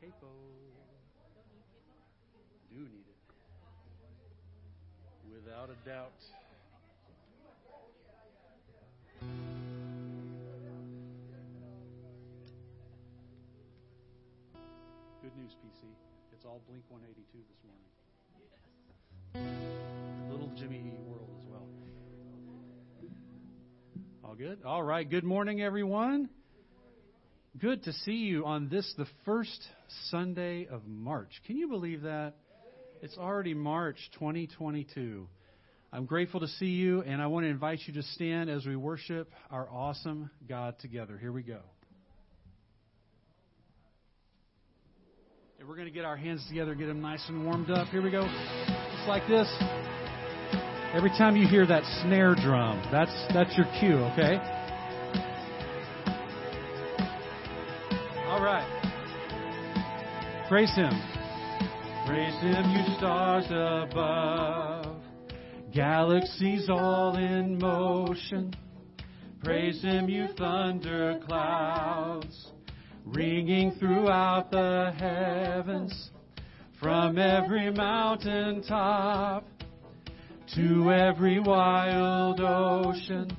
capo. Do need it. Without a doubt. Good news, PC. It's all Blink 182 this morning. Little Jimmy World as well. All good? All right. Good morning, everyone. Good to see you on this, the first Sunday of March. Can you believe that? It's already March 2022. I'm grateful to see you, and I want to invite you to stand as we worship our awesome God together. Here we go. And we're going to get our hands together, get them nice and warmed up. Here we go. Just like this. Every time you hear that snare drum, that's that's your cue, okay? Praise him. Praise him, you stars above. Galaxies all in motion. Praise him, you thunder clouds ringing throughout the heavens, from every mountain top to every wild ocean.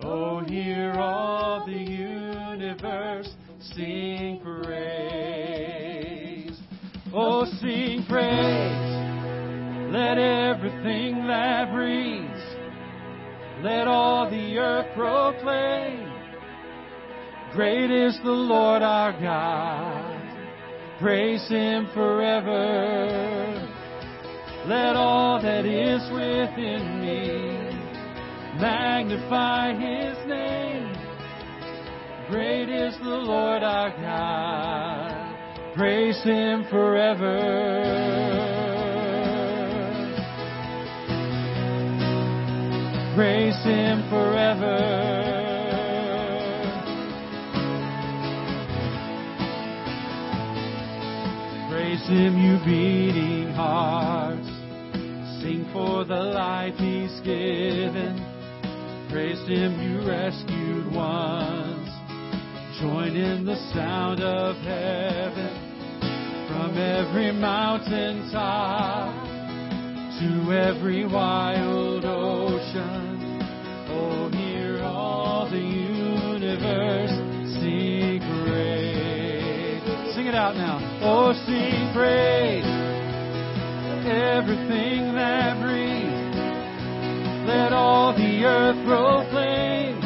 Oh, hear all the universe sing praise. Oh, sing praise. Let everything that breathes, let all the earth proclaim Great is the Lord our God. Praise Him forever. Let all that is within me magnify His name. Great is the Lord our God. Praise Him forever. Praise Him forever. Praise Him, you beating hearts. Sing for the life He's given. Praise Him, you rescued ones. Join in the sound of heaven. Every mountain top to every wild ocean. Oh, hear all the universe sing great. Sing it out now. Oh, sing praise. Everything that breathes, let all the earth proclaim.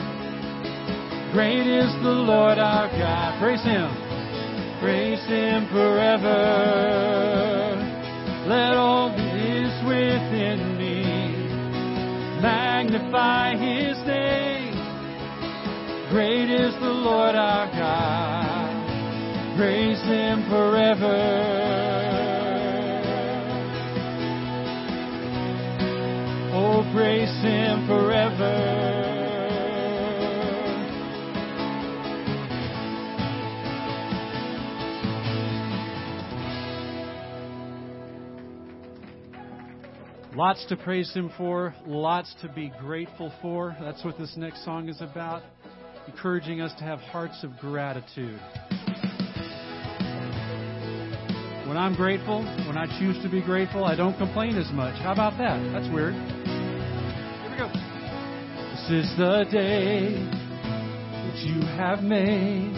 Great is the Lord our God. Praise Him. Praise Him forever. Let all that is within me magnify His name. Great is the Lord our God praise Him forever. Oh, praise Him forever. Lots to praise Him for, lots to be grateful for. That's what this next song is about, encouraging us to have hearts of gratitude. When I'm grateful, when I choose to be grateful, I don't complain as much. How about that? That's weird. Here we go. This is the day that you have made.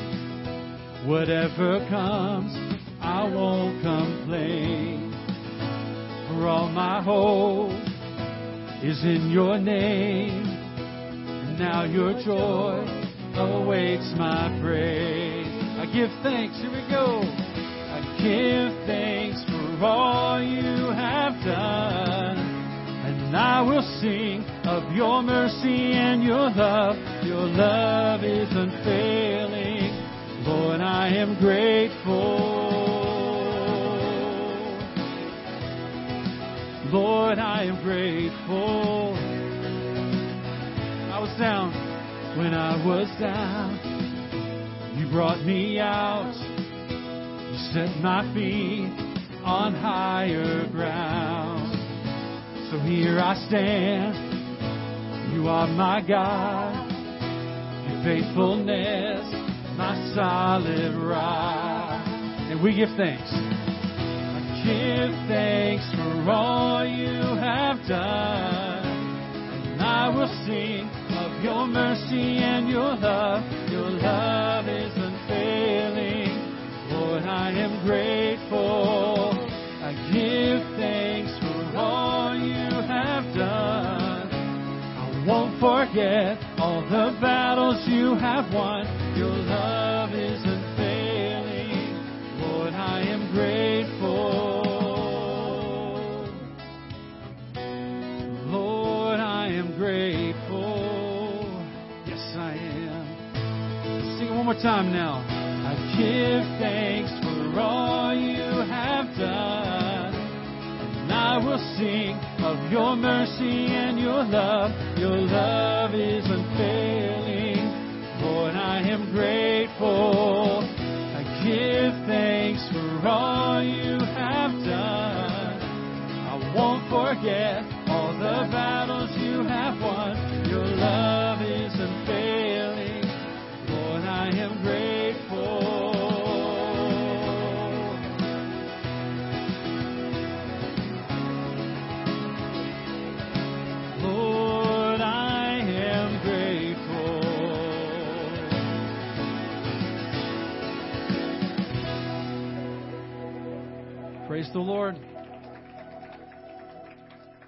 Whatever comes, I won't complain. For all my hope is in your name. And now your joy awaits my praise. I give thanks. Here we go I give thanks for all you have done. And I will sing of your mercy and your love. Your love is unfailing. Lord, I am grateful. Lord, I am grateful. I was down when I was down. You brought me out You set my feet on higher ground. So here I stand. You are my God. Your faithfulness, my solid rock. And we give thanks. Give thanks for all you have done. And I will sing of your mercy and your love. Your love is unfailing. Lord, I am grateful. I give thanks for all you have done. I won't forget all the battles you have won. Your love is unfailing. Lord, I am grateful. More time now. I give thanks for all you have done. And I will sing of your mercy and your love. Your love is unfailing. Lord, I am grateful. I give thanks for all you have done. I won't forget all the battles Praise the Lord.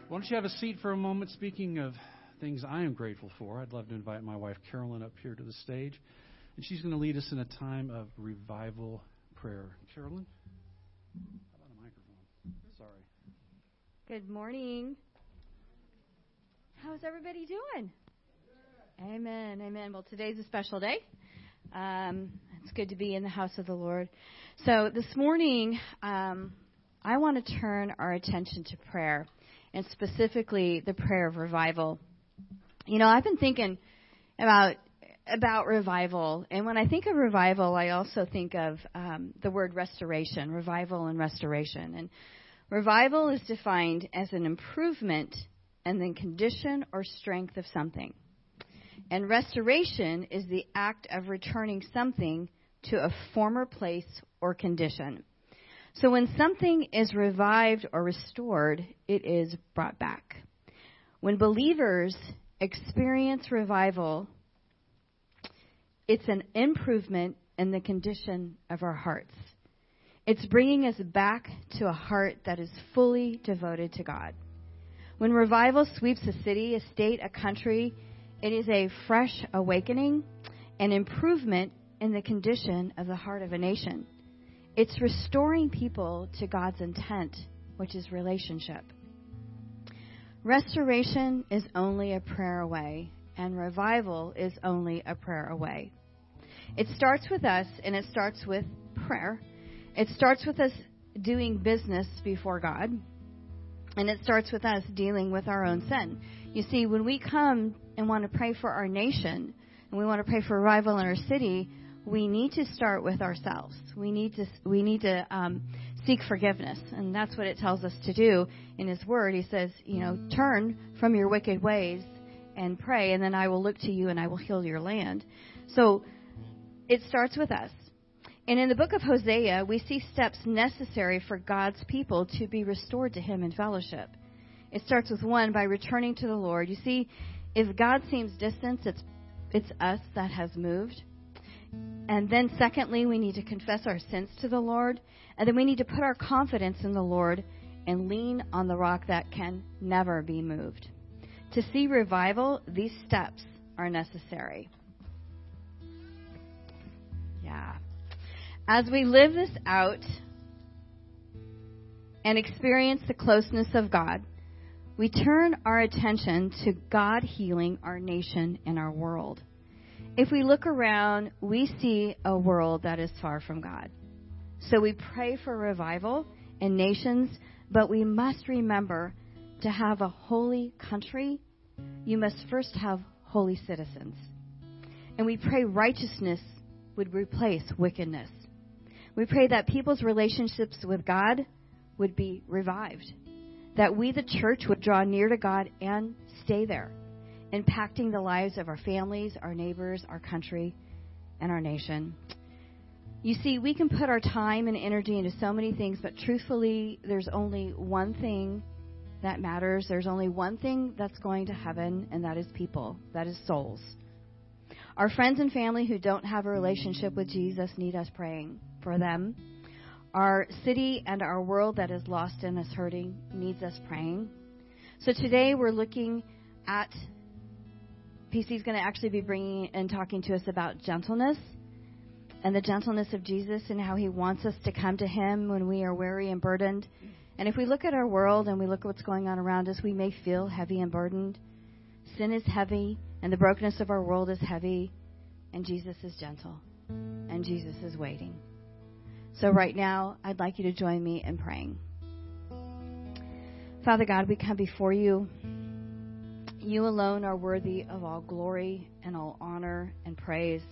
Why don't you have a seat for a moment? Speaking of things I am grateful for, I'd love to invite my wife Carolyn up here to the stage, and she's going to lead us in a time of revival prayer. Carolyn? How about a microphone? Sorry. Good morning. How's everybody doing? Amen. Amen. Well, today's a special day. Um, it's good to be in the house of the Lord. So this morning, um, I want to turn our attention to prayer, and specifically the prayer of revival. You know, I've been thinking about about revival, and when I think of revival, I also think of um, the word restoration, revival and restoration. And revival is defined as an improvement and then condition or strength of something. And restoration is the act of returning something to a former place or condition. So when something is revived or restored, it is brought back. When believers experience revival, it's an improvement in the condition of our hearts. It's bringing us back to a heart that is fully devoted to God. When revival sweeps a city, a state, a country, it is a fresh awakening an improvement in the condition of the heart of a nation. It's restoring people to God's intent, which is relationship. Restoration is only a prayer away, and revival is only a prayer away. It starts with us, and it starts with prayer. It starts with us doing business before God, and it starts with us dealing with our own sin. You see, when we come and want to pray for our nation, and we want to pray for revival in our city, we need to start with ourselves. We need to we need to um, seek forgiveness, and that's what it tells us to do in His Word. He says, you know, turn from your wicked ways and pray, and then I will look to you and I will heal your land. So it starts with us. And in the book of Hosea, we see steps necessary for God's people to be restored to Him in fellowship. It starts with one by returning to the Lord. You see, if God seems distant, it's it's us that has moved. And then, secondly, we need to confess our sins to the Lord. And then we need to put our confidence in the Lord and lean on the rock that can never be moved. To see revival, these steps are necessary. Yeah. As we live this out and experience the closeness of God, we turn our attention to God healing our nation and our world. If we look around, we see a world that is far from God. So we pray for revival in nations, but we must remember to have a holy country, you must first have holy citizens. And we pray righteousness would replace wickedness. We pray that people's relationships with God would be revived, that we, the church, would draw near to God and stay there, impacting the lives of our families, our neighbors, our country, and our nation. You see, we can put our time and energy into so many things, but truthfully, there's only one thing that matters. There's only one thing that's going to heaven, and that is people, that is souls. Our friends and family who don't have a relationship with Jesus need us praying for them. Our city and our world that is lost and is hurting needs us praying. So today we're looking at PC is going to actually be bringing and talking to us about gentleness and the gentleness of Jesus and how he wants us to come to him when we are weary and burdened. And if we look at our world and we look at what's going on around us, we may feel heavy and burdened. Sin is heavy, and the brokenness of our world is heavy, and Jesus is gentle, and Jesus is waiting. So, right now, I'd like you to join me in praying. Father God, we come before you. You alone are worthy of all glory and all honor and praise.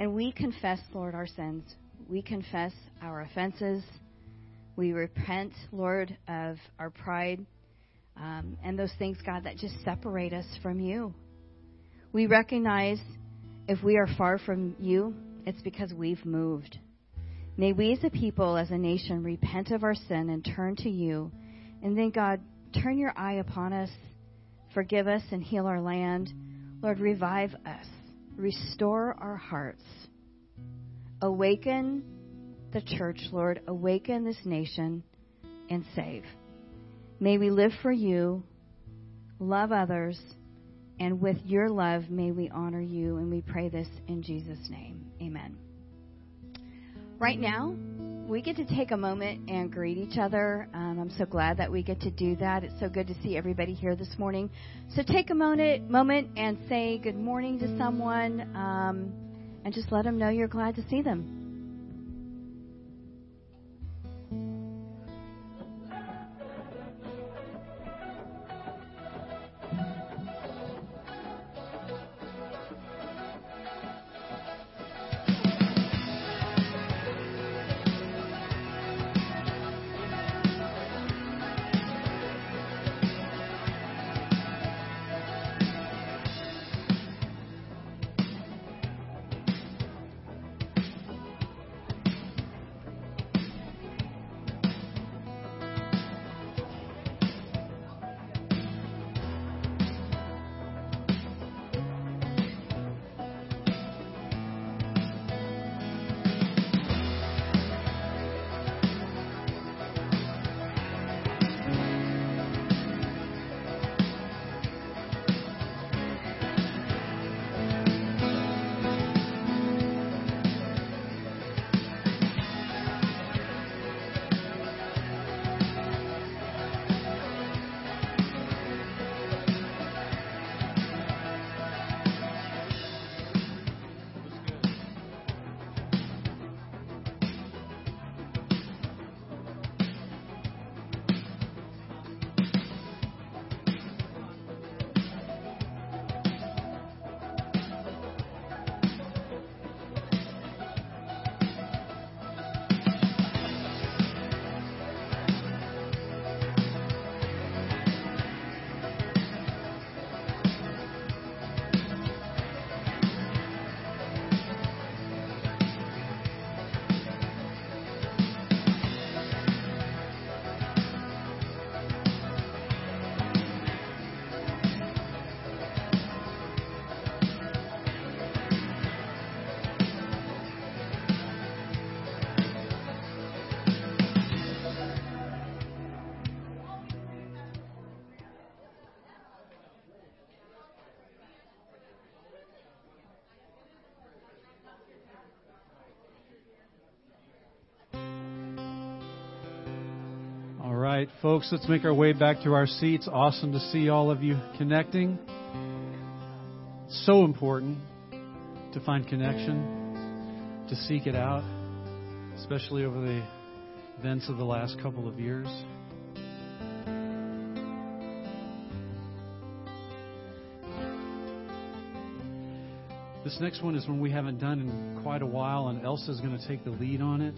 And we confess, Lord, our sins. We confess our offenses. We repent, Lord, of our pride um, and those things, God, that just separate us from you. We recognize if we are far from you, it's because we've moved. May we as a people, as a nation, repent of our sin and turn to you. And then, God, turn your eye upon us, forgive us, and heal our land. Lord, revive us, restore our hearts, awaken the church, Lord, awaken this nation, and save. May we live for you, love others, and with your love, may we honor you. And we pray this in Jesus' name. Amen. Right now, we get to take a moment and greet each other. Um, I'm so glad that we get to do that. It's so good to see everybody here this morning. So take a moment, moment and say good morning to someone, um, and just let them know you're glad to see them. Folks, let's make our way back to our seats. Awesome to see all of you connecting. So important to find connection, to seek it out, especially over the events of the last couple of years. This next one is one we haven't done in quite a while, and Elsa's going to take the lead on it.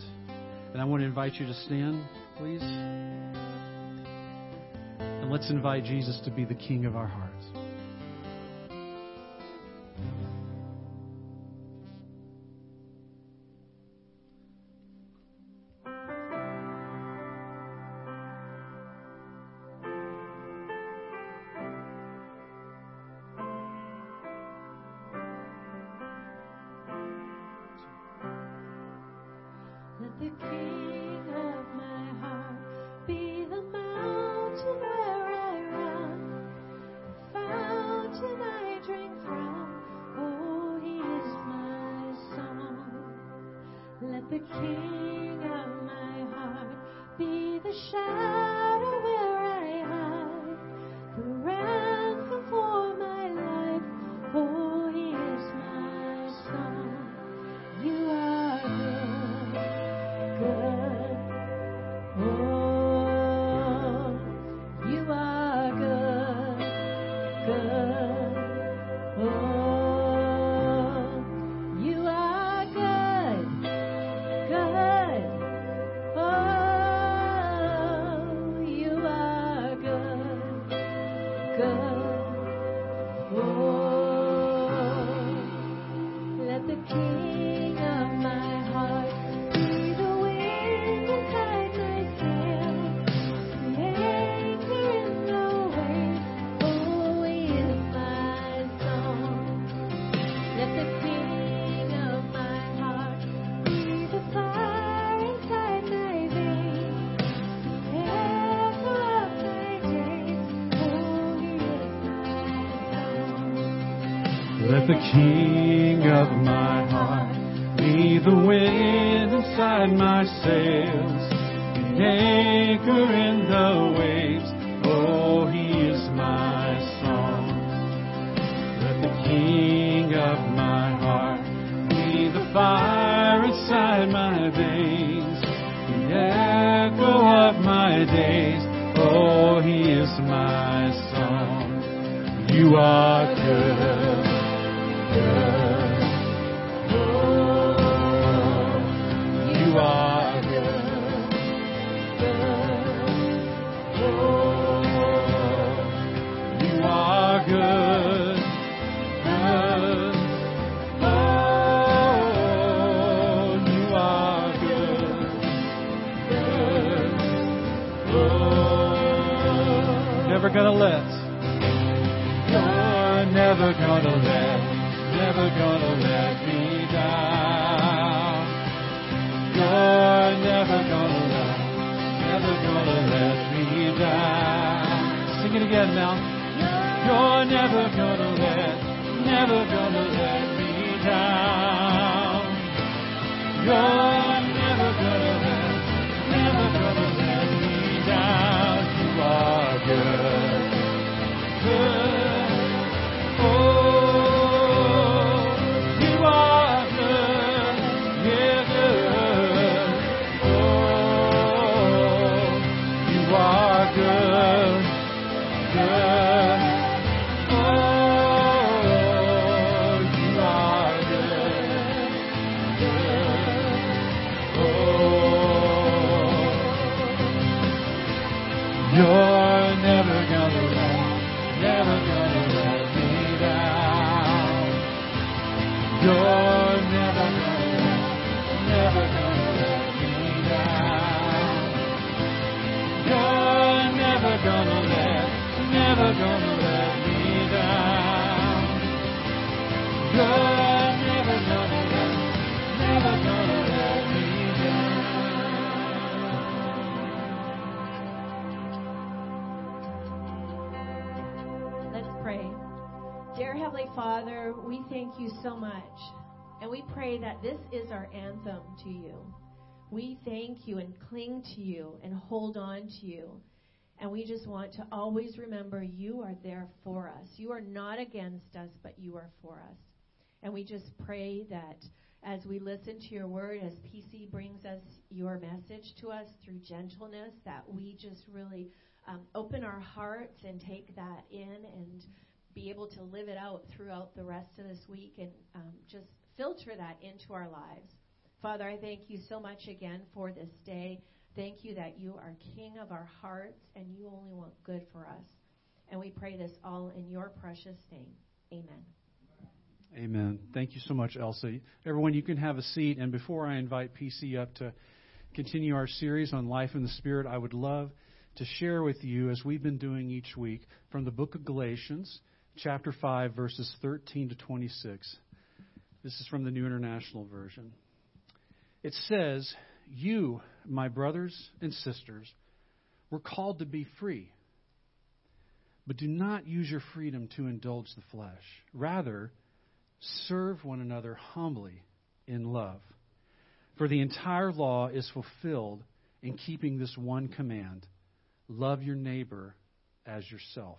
And I want to invite you to stand, please. And let's invite Jesus to be the King of our hearts. The my song. You are good. Never gonna let. You're never gonna let, never gonna let me down. You're never gonna let, never gonna let me down. Sing it again now. You're never gonna let, never gonna let me down. You're never gonna let, never gonna let me down. You are good. Father, we thank you so much. And we pray that this is our anthem to you. We thank you and cling to you and hold on to you. And we just want to always remember you are there for us. You are not against us, but you are for us. And we just pray that as we listen to your word, as PC brings us your message to us through gentleness, that we just really um, open our hearts and take that in and be able to live it out throughout the rest of this week and um, just filter that into our lives. Father, I thank you so much again for this day. Thank you that you are King of our hearts and you only want good for us. And we pray this all in your precious name. Amen. Amen. Thank you so much, Elsa. Everyone, you can have a seat. And before I invite PC up to continue our series on life in the Spirit, I would love to share with you, as we've been doing each week, from the book of Galatians, chapter 5, verses 13 to 26. This is from the New International Version. It says, you, my brothers and sisters, were called to be free. But do not use your freedom to indulge the flesh. Rather, serve one another humbly in love. For the entire law is fulfilled in keeping this one command love your neighbor as yourself.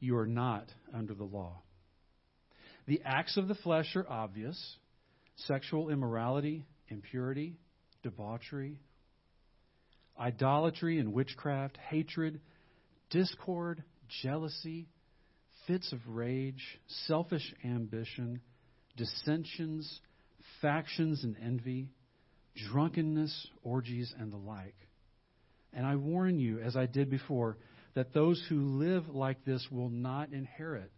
you are not under the law. The acts of the flesh are obvious sexual immorality, impurity, debauchery, idolatry and witchcraft, hatred, discord, jealousy, fits of rage, selfish ambition, dissensions, factions and envy, drunkenness, orgies, and the like. And I warn you, as I did before, that those who live like this will not inherit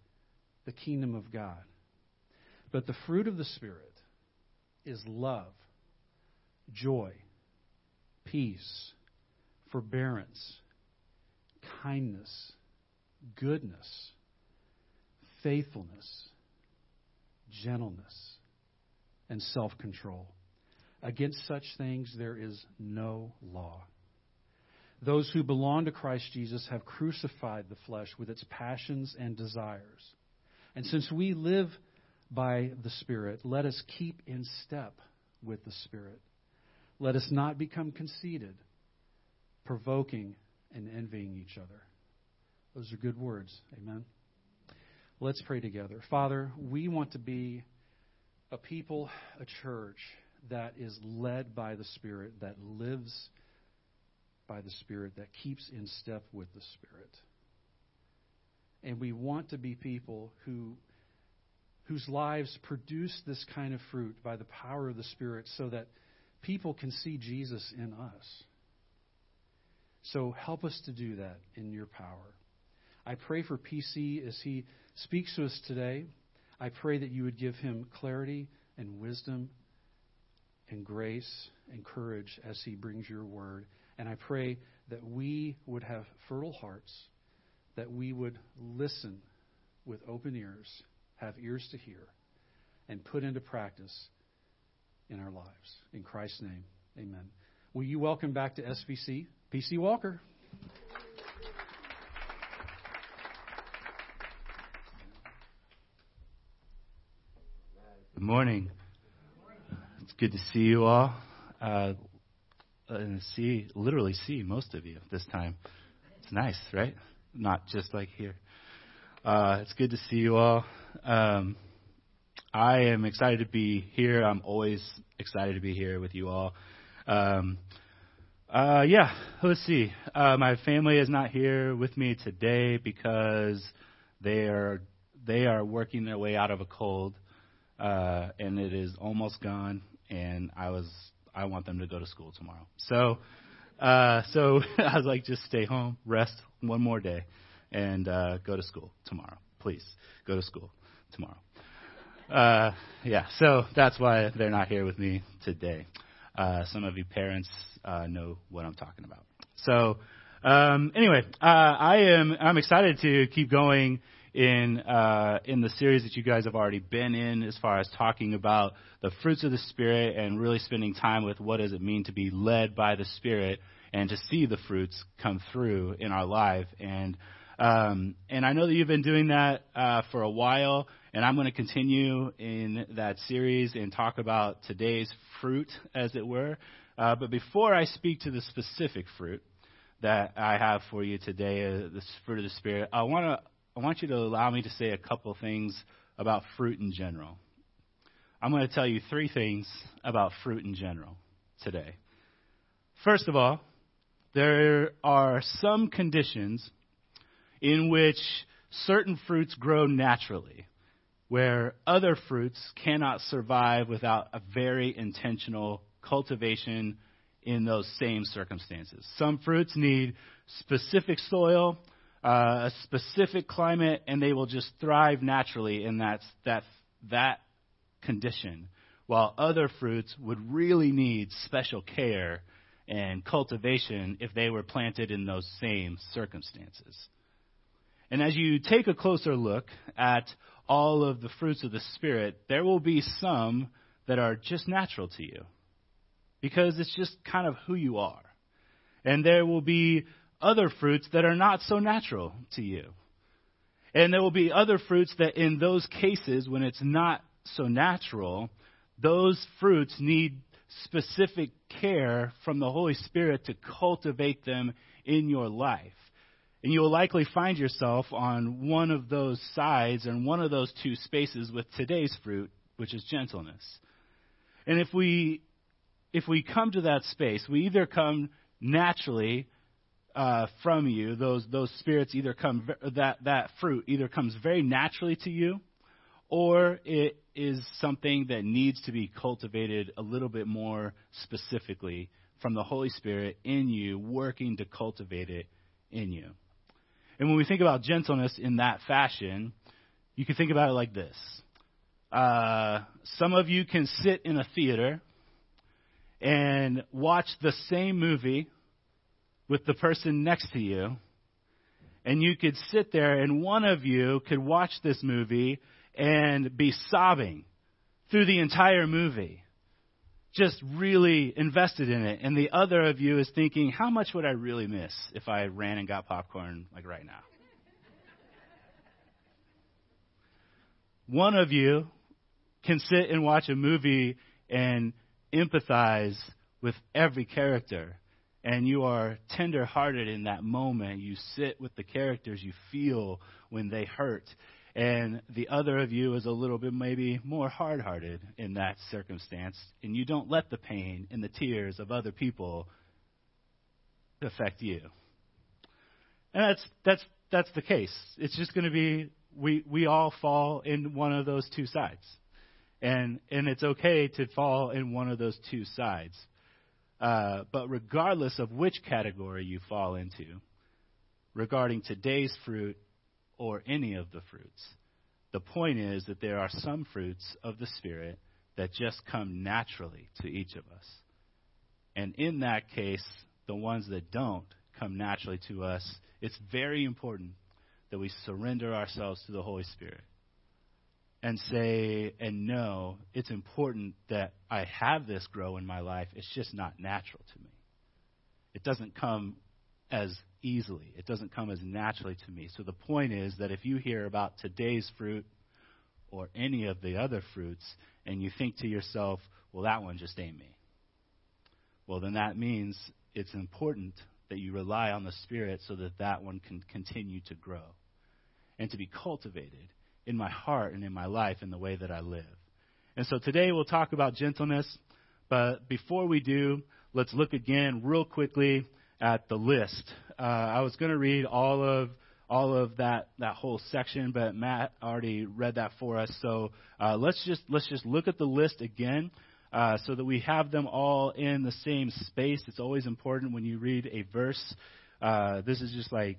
the kingdom of God. But the fruit of the Spirit is love, joy, peace, forbearance, kindness, goodness, faithfulness, gentleness, and self control. Against such things there is no law. Those who belong to Christ Jesus have crucified the flesh with its passions and desires. And since we live by the Spirit, let us keep in step with the Spirit. Let us not become conceited, provoking and envying each other. Those are good words. Amen. Let's pray together. Father, we want to be a people, a church that is led by the Spirit, that lives by the Spirit, that keeps in step with the Spirit. And we want to be people who whose lives produce this kind of fruit by the power of the Spirit so that people can see Jesus in us. So help us to do that in your power. I pray for PC as he speaks to us today. I pray that you would give him clarity and wisdom and grace and courage as he brings your word. And I pray that we would have fertile hearts, that we would listen with open ears, have ears to hear, and put into practice in our lives. In Christ's name, amen. Will you welcome back to SVC PC Walker? Good morning. It's good to see you all. Uh, and see, literally see most of you this time. It's nice, right? Not just like here. Uh, it's good to see you all. Um, I am excited to be here. I'm always excited to be here with you all. Um, uh, yeah, let's see. Uh, my family is not here with me today because they are they are working their way out of a cold, uh, and it is almost gone. And I was I want them to go to school tomorrow. So, uh, so I was like, just stay home, rest one more day, and uh, go to school tomorrow. Please go to school tomorrow. Uh, yeah, so that's why they're not here with me today. Uh, some of you parents uh, know what I'm talking about. So, um, anyway, uh, I am I'm excited to keep going in uh, in the series that you guys have already been in, as far as talking about the fruits of the Spirit and really spending time with what does it mean to be led by the Spirit and to see the fruits come through in our life. And um, and I know that you've been doing that uh, for a while, and I'm going to continue in that series and talk about today's fruit, as it were. Uh, but before I speak to the specific fruit that I have for you today, uh, the fruit of the Spirit, I want to I want you to allow me to say a couple things about fruit in general. I'm going to tell you three things about fruit in general today. First of all, there are some conditions in which certain fruits grow naturally, where other fruits cannot survive without a very intentional cultivation in those same circumstances. Some fruits need specific soil, uh, a specific climate, and they will just thrive naturally in that, that, that condition, while other fruits would really need special care and cultivation if they were planted in those same circumstances. And as you take a closer look at all of the fruits of the Spirit, there will be some that are just natural to you because it's just kind of who you are. And there will be other fruits that are not so natural to you. And there will be other fruits that, in those cases, when it's not so natural, those fruits need specific care from the Holy Spirit to cultivate them in your life. And you'll likely find yourself on one of those sides and one of those two spaces with today's fruit, which is gentleness. And if we if we come to that space, we either come naturally uh, from you; those those spirits either come that that fruit either comes very naturally to you, or it is something that needs to be cultivated a little bit more specifically from the Holy Spirit in you, working to cultivate it in you. And when we think about gentleness in that fashion, you can think about it like this. Uh, some of you can sit in a theater and watch the same movie with the person next to you, and you could sit there and one of you could watch this movie and be sobbing through the entire movie, just really invested in it. And the other of you is thinking, how much would I really miss if I ran and got popcorn like right now? One of you can sit and watch a movie and empathize with every character. And you are tender hearted in that moment. You sit with the characters, you feel when they hurt. And the other of you is a little bit maybe more hard hearted in that circumstance. And you don't let the pain and the tears of other people affect you. And that's, that's, that's the case. It's just going to be, we, we all fall in one of those two sides. And, and it's okay to fall in one of those two sides. Uh, but regardless of which category you fall into, regarding today's fruit or any of the fruits, the point is that there are some fruits of the Spirit that just come naturally to each of us. And in that case, the ones that don't come naturally to us, it's very important that we surrender ourselves to the Holy Spirit and say and know it's important that I have this grow in my life. It's just not natural to me. It doesn't come as easily, it doesn't come as naturally to me. So the point is that if you hear about today's fruit or any of the other fruits and you think to yourself, well, that one just ain't me, well, then that means it's important that you rely on the Spirit so that that one can continue to grow and to be cultivated in my heart and in my life in the way that I live. And so today we'll talk about gentleness, but before we do, let's look again real quickly at the list. Uh, I was going to read all of all of that that whole section, but Matt already read that for us. So uh, let's just let's just look at the list again. Uh, so that we have them all in the same space. It's always important when you read a verse. Uh, this is just like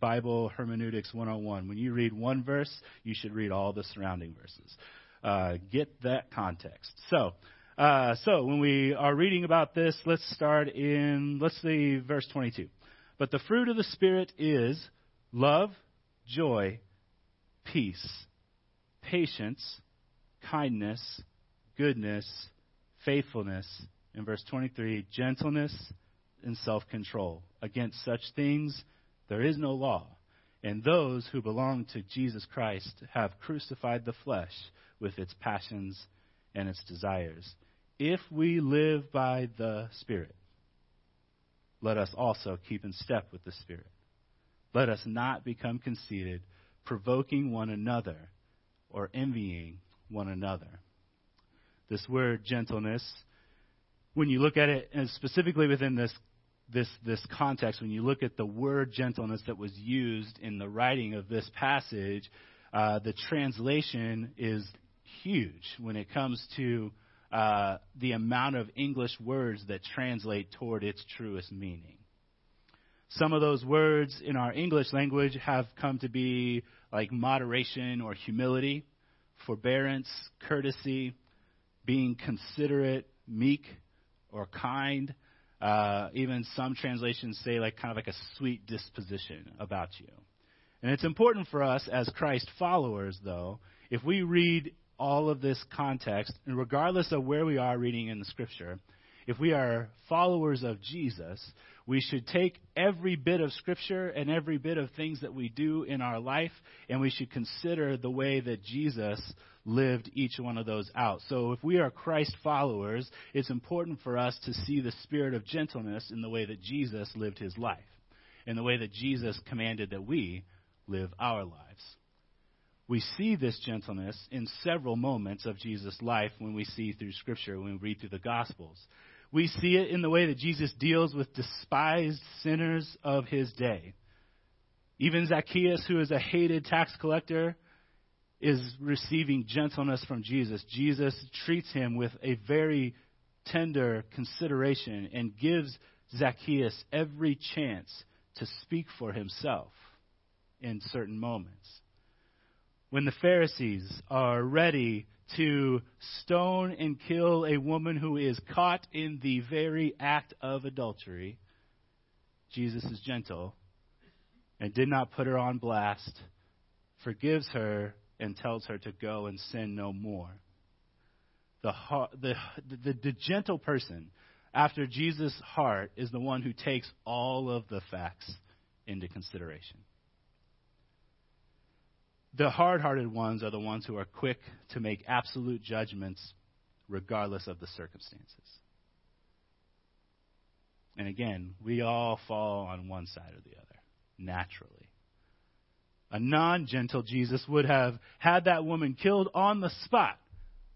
Bible Hermeneutics 101. When you read one verse, you should read all the surrounding verses. Uh, get that context. So, uh, so when we are reading about this, let's start in, let's see, verse 22. But the fruit of the Spirit is love, joy, peace, patience, kindness, goodness, faithfulness. In verse 23, gentleness and self control. Against such things, there is no law. And those who belong to Jesus Christ have crucified the flesh with its passions and its desires. If we live by the Spirit, let us also keep in step with the Spirit. Let us not become conceited, provoking one another or envying one another. This word gentleness, when you look at it, specifically within this this, this context, when you look at the word gentleness that was used in the writing of this passage, uh, the translation is huge when it comes to uh, the amount of English words that translate toward its truest meaning. Some of those words in our English language have come to be like moderation or humility, forbearance, courtesy, being considerate, meek, or kind. Uh, even some translations say like kind of like a sweet disposition about you. And it's important for us as Christ followers, though, if we read all of this context, and regardless of where we are reading in the scripture, if we are followers of Jesus, we should take every bit of scripture and every bit of things that we do in our life, and we should consider the way that Jesus lived each one of those out. So if we are Christ followers, it's important for us to see the spirit of gentleness in the way that Jesus lived his life, in the way that Jesus commanded that we live our lives. We see this gentleness in several moments of Jesus' life when we see through Scripture, when we read through the Gospels. We see it in the way that Jesus deals with despised sinners of his day. Even Zacchaeus, who is a hated tax collector, is receiving gentleness from Jesus. Jesus treats him with a very tender consideration and gives Zacchaeus every chance to speak for himself in certain moments. When the Pharisees are ready to stone and kill a woman who is caught in the very act of adultery, Jesus is gentle and did not put her on blast, forgives her, and tells her to go and sin no more. The, the, the, the gentle person after Jesus' heart is the one who takes all of the facts into consideration. The hard hearted ones are the ones who are quick to make absolute judgments regardless of the circumstances. And again, we all fall on one side or the other, naturally. A non gentle Jesus would have had that woman killed on the spot.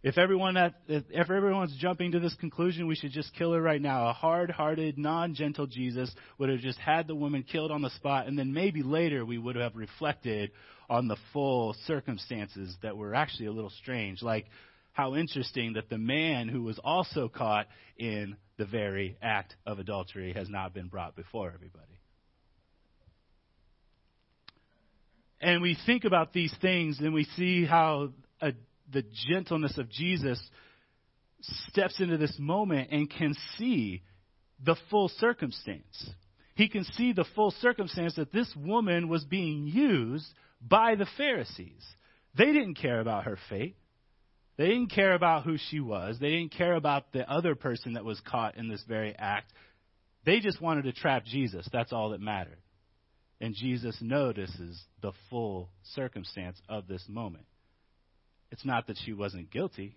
If everyone at, if everyone's jumping to this conclusion, we should just kill her right now. A hard-hearted, non-gentle Jesus would have just had the woman killed on the spot, and then maybe later we would have reflected on the full circumstances that were actually a little strange. Like how interesting that the man who was also caught in the very act of adultery has not been brought before everybody. And we think about these things and we see how a, the gentleness of Jesus steps into this moment and can see the full circumstance. He can see the full circumstance that this woman was being used by the Pharisees. They didn't care about her fate. They didn't care about who she was. They didn't care about the other person that was caught in this very act. They just wanted to trap Jesus. That's all that mattered. And Jesus notices the full circumstance of this moment. It's not that she wasn't guilty,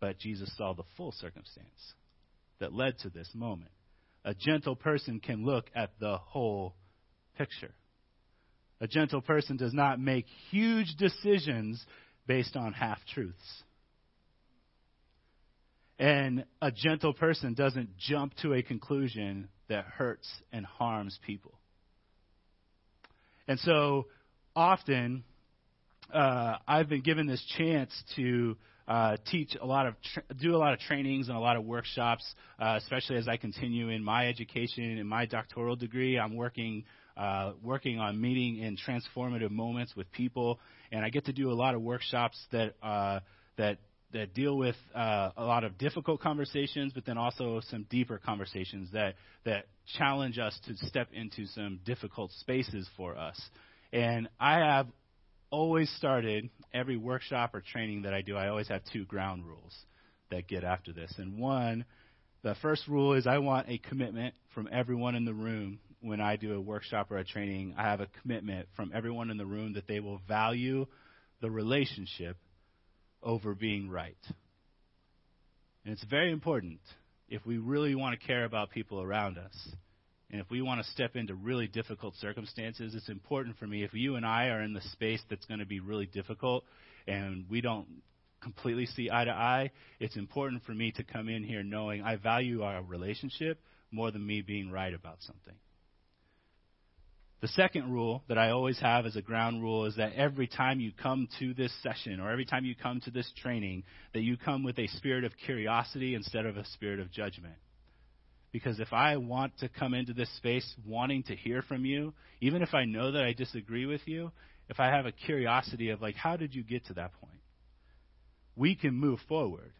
but Jesus saw the full circumstance that led to this moment. A gentle person can look at the whole picture. A gentle person does not make huge decisions based on half truths. And a gentle person doesn't jump to a conclusion that hurts and harms people. And so often, uh, I've been given this chance to uh, teach a lot of, tra- do a lot of trainings and a lot of workshops, uh, especially as I continue in my education in my doctoral degree. I'm working uh, working on meeting in transformative moments with people, and I get to do a lot of workshops that uh, that that deal with uh, a lot of difficult conversations, but then also some deeper conversations that that challenge us to step into some difficult spaces for us. And I have always started every workshop or training that I do. I always have two ground rules that get after this, and one. The first rule is I want a commitment from everyone in the room when I do a workshop or a training, I have a commitment from everyone in the room that they will value the relationship over being right. And it's very important if we really want to care about people around us. And if we want to step into really difficult circumstances, it's important for me if you and I are in the space that's going to be really difficult and we don't completely see eye to eye, it's important for me to come in here knowing I value our relationship more than me being right about something. The second rule that I always have as a ground rule is that every time you come to this session or every time you come to this training, that you come with a spirit of curiosity instead of a spirit of judgment. Because if I want to come into this space wanting to hear from you, even if I know that I disagree with you, if I have a curiosity of like, how did you get to that point? We can move forward.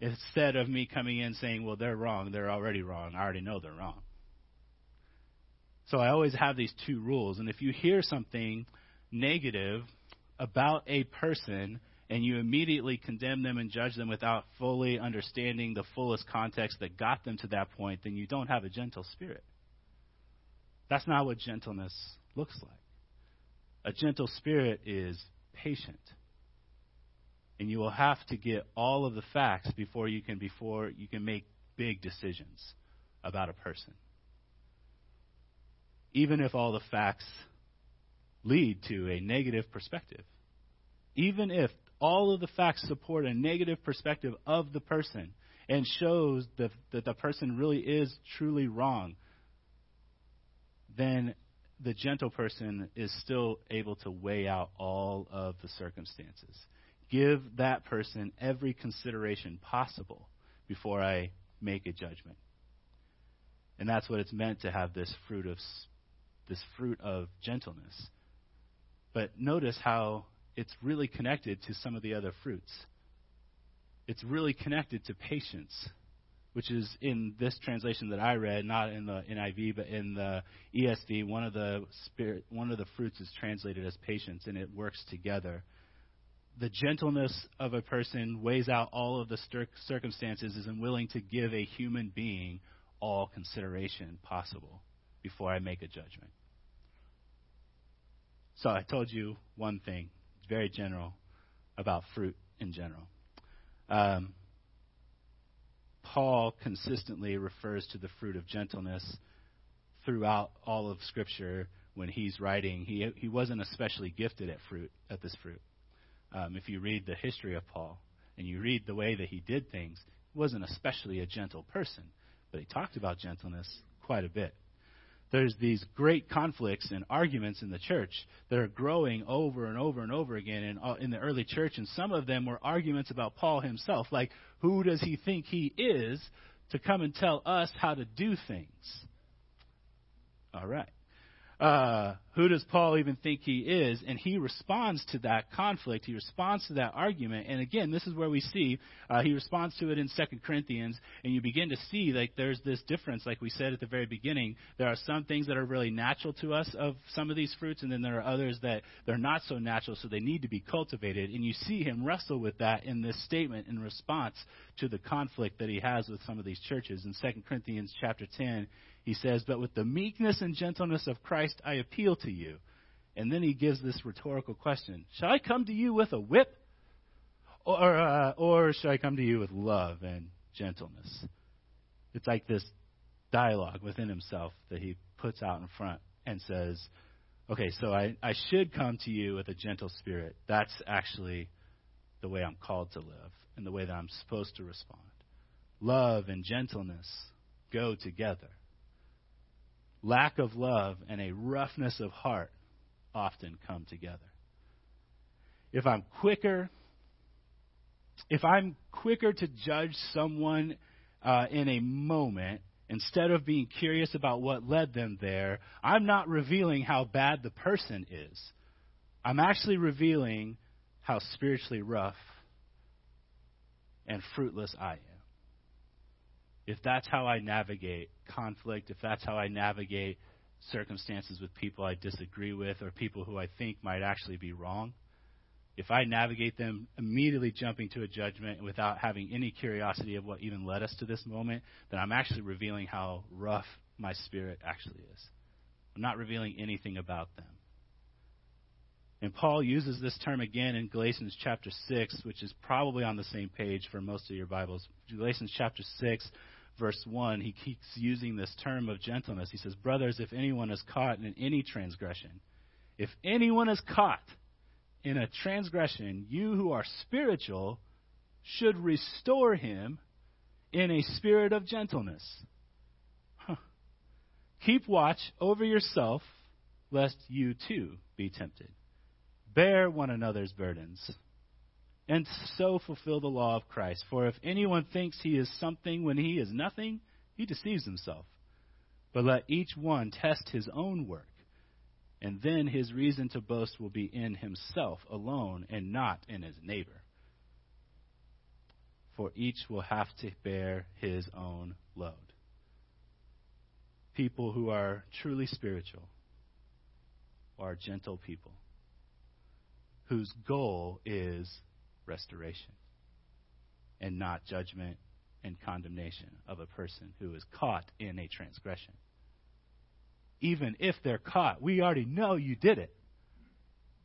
Instead of me coming in saying, well, they're wrong, they're already wrong, I already know they're wrong. So I always have these two rules. And if you hear something negative about a person and you immediately condemn them and judge them without fully understanding the fullest context that got them to that point, then you don't have a gentle spirit. That's not what gentleness looks like. A gentle spirit is patient. And you will have to get all of the facts before you can before you can make big decisions about a person even if all the facts lead to a negative perspective. Even if all of the facts support a negative perspective of the person and shows that, that the person really is truly wrong, then the gentle person is still able to weigh out all of the circumstances. Give that person every consideration possible before I make a judgment. And that's what it's meant to have this fruit of this fruit of gentleness. But notice how it's really connected to some of the other fruits. It's really connected to patience, which is in this translation that I read, not in the NIV, but in the ESV. One of the spirit, one of the fruits is translated as patience, and it works together. The gentleness of a person weighs out all of the circumstances and willing to give a human being all consideration possible before I make a judgment. So I told you one thing, very general, about fruit in general. Um, Paul consistently refers to the fruit of gentleness throughout all of Scripture when he's writing. He, he wasn't especially gifted at fruit, at this fruit. Um, if you read the history of Paul and you read the way that he did things, he wasn't especially a gentle person, but he talked about gentleness quite a bit there's these great conflicts and arguments in the church that are growing over and over and over again in, uh, in the early church, and some of them were arguments about Paul himself, like who does he think he is to come and tell us how to do things? All right uh, who does Paul even think he is? And he responds to that conflict. He responds to that argument. And again, this is where we see uh, he responds to it in Second Corinthians, and you begin to see like there's this difference. Like we said at the very beginning, there are some things that are really natural to us of some of these fruits, and then there are others that they're not so natural, so they need to be cultivated. And you see him wrestle with that in this statement in response to the conflict that he has with some of these churches. In Second Corinthians chapter 10, he says, But with the meekness and gentleness of Christ I appeal to you. And then he gives this rhetorical question Shall I come to you with a whip? Or, uh, or shall I come to you with love and gentleness? It's like this dialogue within himself that he puts out in front and says, Okay, so I, I should come to you with a gentle spirit. That's actually the way I'm called to live and the way that I'm supposed to respond. Love and gentleness go together lack of love and a roughness of heart often come together. If I'm quicker, if I'm quicker to judge someone uh, in a moment instead of being curious about what led them there, I'm not revealing how bad the person is. I'm actually revealing how spiritually rough and fruitless I am if that's how I navigate conflict, if that's how I navigate circumstances with people I disagree with or people who I think might actually be wrong, if I navigate them immediately jumping to a judgment without having any curiosity of what even led us to this moment, then I'm actually revealing how rough my spirit actually is. I'm not revealing anything about them. And Paul uses this term again in Galatians chapter 6, which is probably on the same page for most of your Bibles. Galatians chapter 6, verse 1, he keeps using this term of gentleness. He says, Brothers, if anyone is caught in any transgression, if anyone is caught in a transgression, you who are spiritual should restore him in a spirit of gentleness. Huh. Keep watch over yourself lest you too be tempted. Bear one another's burdens, and so fulfill the law of Christ. For if anyone thinks he is something when he is nothing, he deceives himself. But let each one test his own work, and then his reason to boast will be in himself alone and not in his neighbor. For each will have to bear his own load. People who are truly spiritual are gentle people whose goal is restoration and not judgment and condemnation of a person who is caught in a transgression. Even if they're caught, we already know you did it.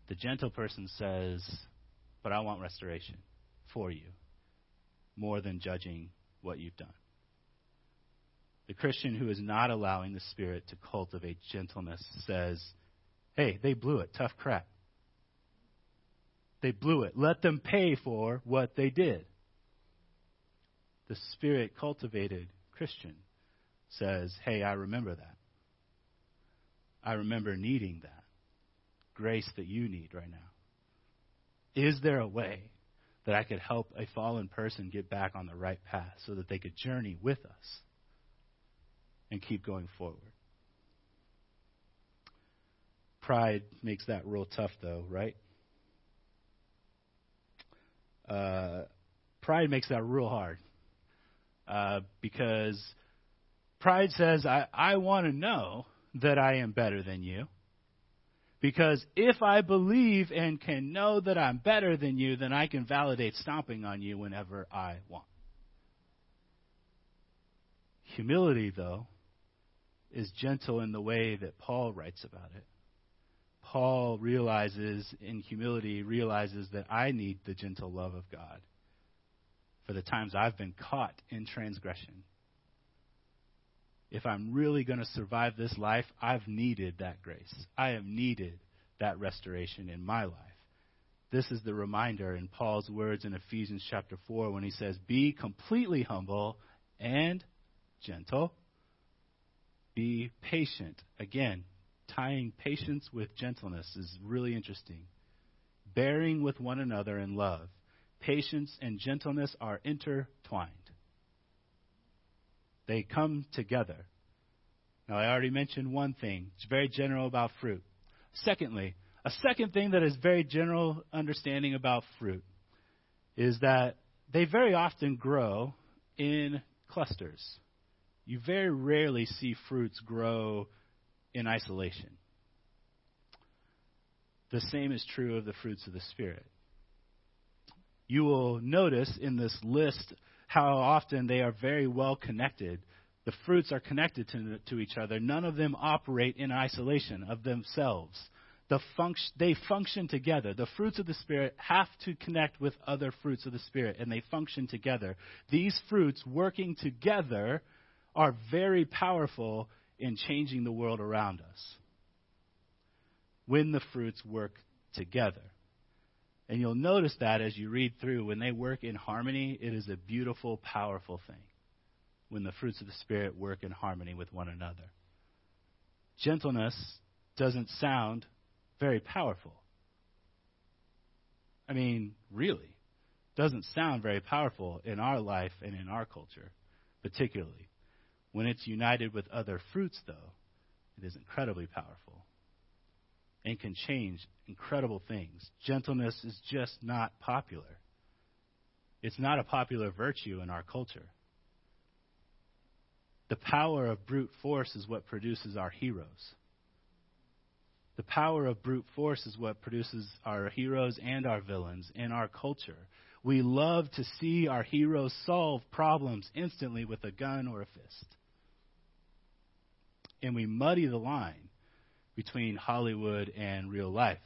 The gentle person says, But I want restoration for you more than judging what you've done. The Christian who is not allowing the Spirit to cultivate gentleness says, Hey, they blew it. Tough crap. They blew it. Let them pay for what they did. The Spirit cultivated Christian says, Hey, I remember that. I remember needing that grace that you need right now. Is there a way that I could help a fallen person get back on the right path so that they could journey with us and keep going forward? Pride makes that real tough, though, right? Uh, pride makes that real hard uh, because pride says, I, I want to know that I am better than you. Because if I believe and can know that I'm better than you, then I can validate stomping on you whenever I want. Humility, though, is gentle in the way that Paul writes about it. Paul realizes in humility, realizes that I need the gentle love of God for the times I've been caught in transgression. If I'm really going to survive this life, I've needed that grace. I have needed that restoration in my life. This is the reminder in Paul's words in Ephesians chapter 4 when he says, Be completely humble and gentle. Be patient. Again, tying patience with gentleness is really interesting. Bearing with one another in love. Patience and gentleness are intertwined. They come together. Now, I already mentioned one thing. It's very general about fruit. Secondly, a second thing that is very general understanding about fruit is that they very often grow in clusters. You very rarely see fruits grow in isolation. The same is true of the fruits of the Spirit. You will notice in this list how often they are very well connected. The fruits are connected to, to each other. None of them operate in isolation of themselves. The func- they function together. The fruits of the Spirit have to connect with other fruits of the Spirit, and they function together. These fruits working together are very powerful in changing the world around us when the fruits work together. And you'll notice that as you read through, when they work in harmony, it is a beautiful, powerful thing. When the fruits of the Spirit work in harmony with one another. Gentleness doesn't sound very powerful. I mean, really, doesn't sound very powerful in our life and in our culture, particularly. When it's united with other fruits, though, it is incredibly powerful and can change incredible things. Gentleness is just not popular. It's not a popular virtue in our culture. The power of brute force is what produces our heroes. The power of brute force is what produces our heroes and our villains in our culture. We love to see our heroes solve problems instantly with a gun or a fist and we muddy the line between Hollywood and real life.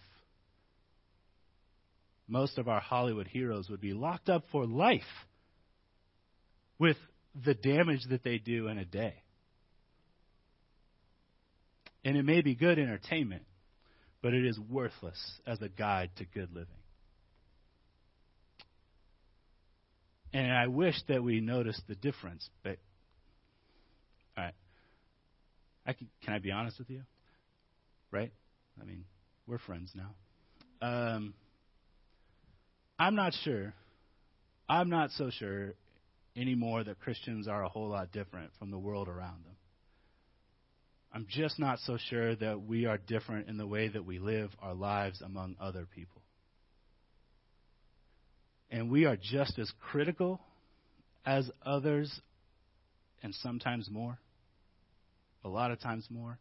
Most of our Hollywood heroes would be locked up for life with the damage that they do in a day. And it may be good entertainment, but it is worthless as a guide to good living. And I wish that we noticed the difference, but all right. I can, can I be honest with you? Right? I mean, we're friends now. Um, I'm not sure. I'm not so sure anymore that Christians are a whole lot different from the world around them. I'm just not so sure that we are different in the way that we live our lives among other people. And we are just as critical as others, and sometimes more. A lot of times more.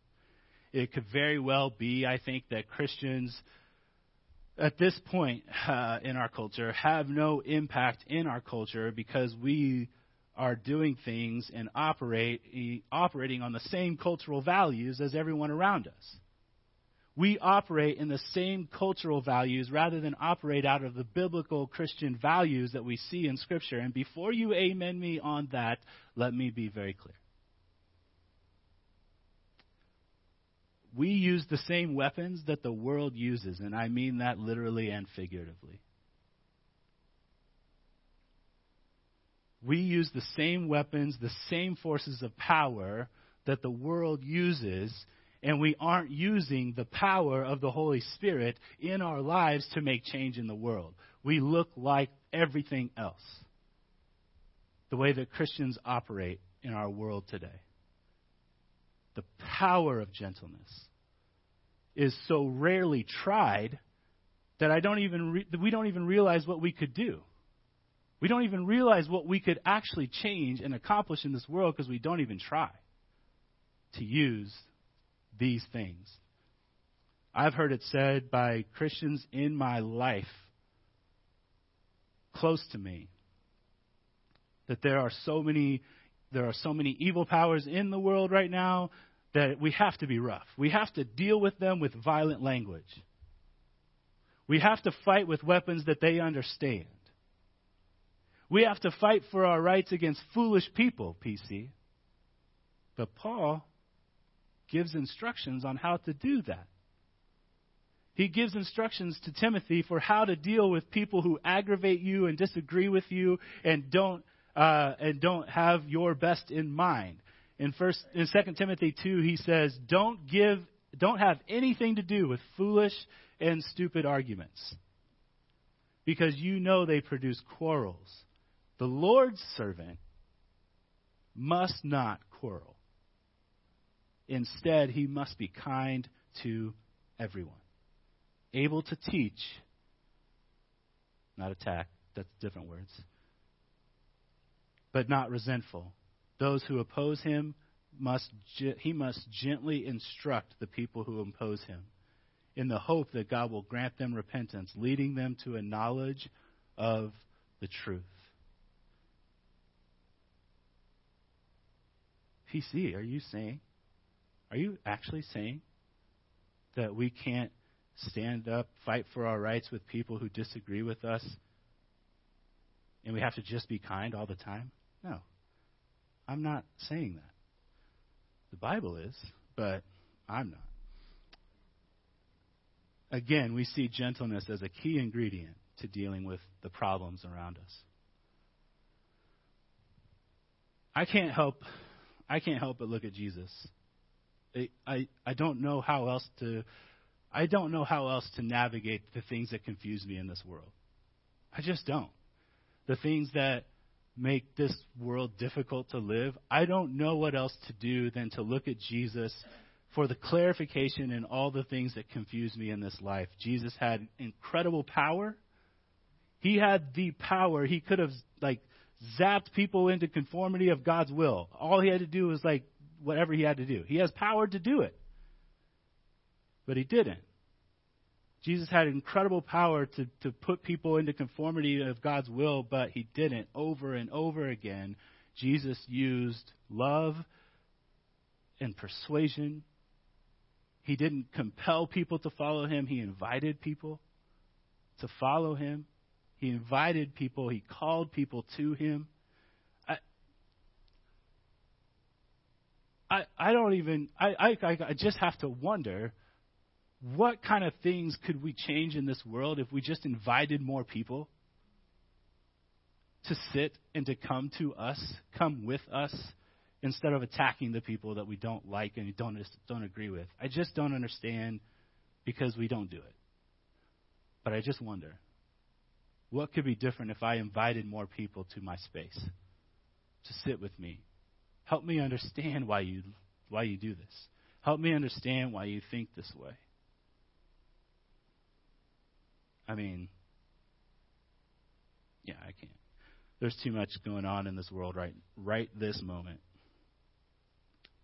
It could very well be, I think, that Christians at this point uh, in our culture have no impact in our culture because we are doing things and operate operating on the same cultural values as everyone around us. We operate in the same cultural values rather than operate out of the biblical Christian values that we see in Scripture. And before you amen me on that, let me be very clear. We use the same weapons that the world uses, and I mean that literally and figuratively. We use the same weapons, the same forces of power that the world uses, and we aren't using the power of the Holy Spirit in our lives to make change in the world. We look like everything else. The way that Christians operate in our world today the power of gentleness is so rarely tried that I don't even re- we don't even realize what we could do. We don't even realize what we could actually change and accomplish in this world because we don't even try to use these things. I've heard it said by Christians in my life close to me that there are so many there are so many evil powers in the world right now that we have to be rough. We have to deal with them with violent language. We have to fight with weapons that they understand. We have to fight for our rights against foolish people, PC. But Paul gives instructions on how to do that. He gives instructions to Timothy for how to deal with people who aggravate you and disagree with you and don't uh, and don't have your best in mind. In first in Second Timothy two, he says, "Don't give, don't have anything to do with foolish and stupid arguments, because you know they produce quarrels. The Lord's servant must not quarrel. Instead, he must be kind to everyone, able to teach, not attack. That's different words." But not resentful. Those who oppose him must he must gently instruct the people who oppose him in the hope that God will grant them repentance, leading them to a knowledge of the truth. PC, are you saying, are you actually saying that we can't stand up, fight for our rights with people who disagree with us, and we have to just be kind all the time? No. I'm not saying that. The Bible is, but I'm not. Again, we see gentleness as a key ingredient to dealing with the problems around us. I can't help I can't help but look at Jesus. I, I I don't know how else to I don't know how else to navigate the things that confuse me in this world. I just don't. The things that make this world difficult to live, I don't know what else to do than to look at Jesus for the clarification in all the things that confuse me in this life. Jesus had incredible power. He had the power. He could have like zapped people into conformity of God's will. All he had to do was like whatever he had to do. He has power to do it. But he didn't. Jesus had incredible power to, to put people into conformity of God's will, but he didn't. Over and over again, Jesus used love and persuasion. He didn't compel people to follow him, he invited people to follow him. He invited people, he called people to him. I, I, I don't even, I, I, I just have to wonder what kind of things could we change in this world if we just invited more people to sit and to come to us, come with us, instead of attacking the people that we don't like and don't, don't agree with? I just don't understand because we don't do it. But I just wonder what could be different if I invited more people to my space to sit with me? Help me understand why you, why you do this. Help me understand why you think this way. I mean, yeah, I can't. There's too much going on in this world right right this moment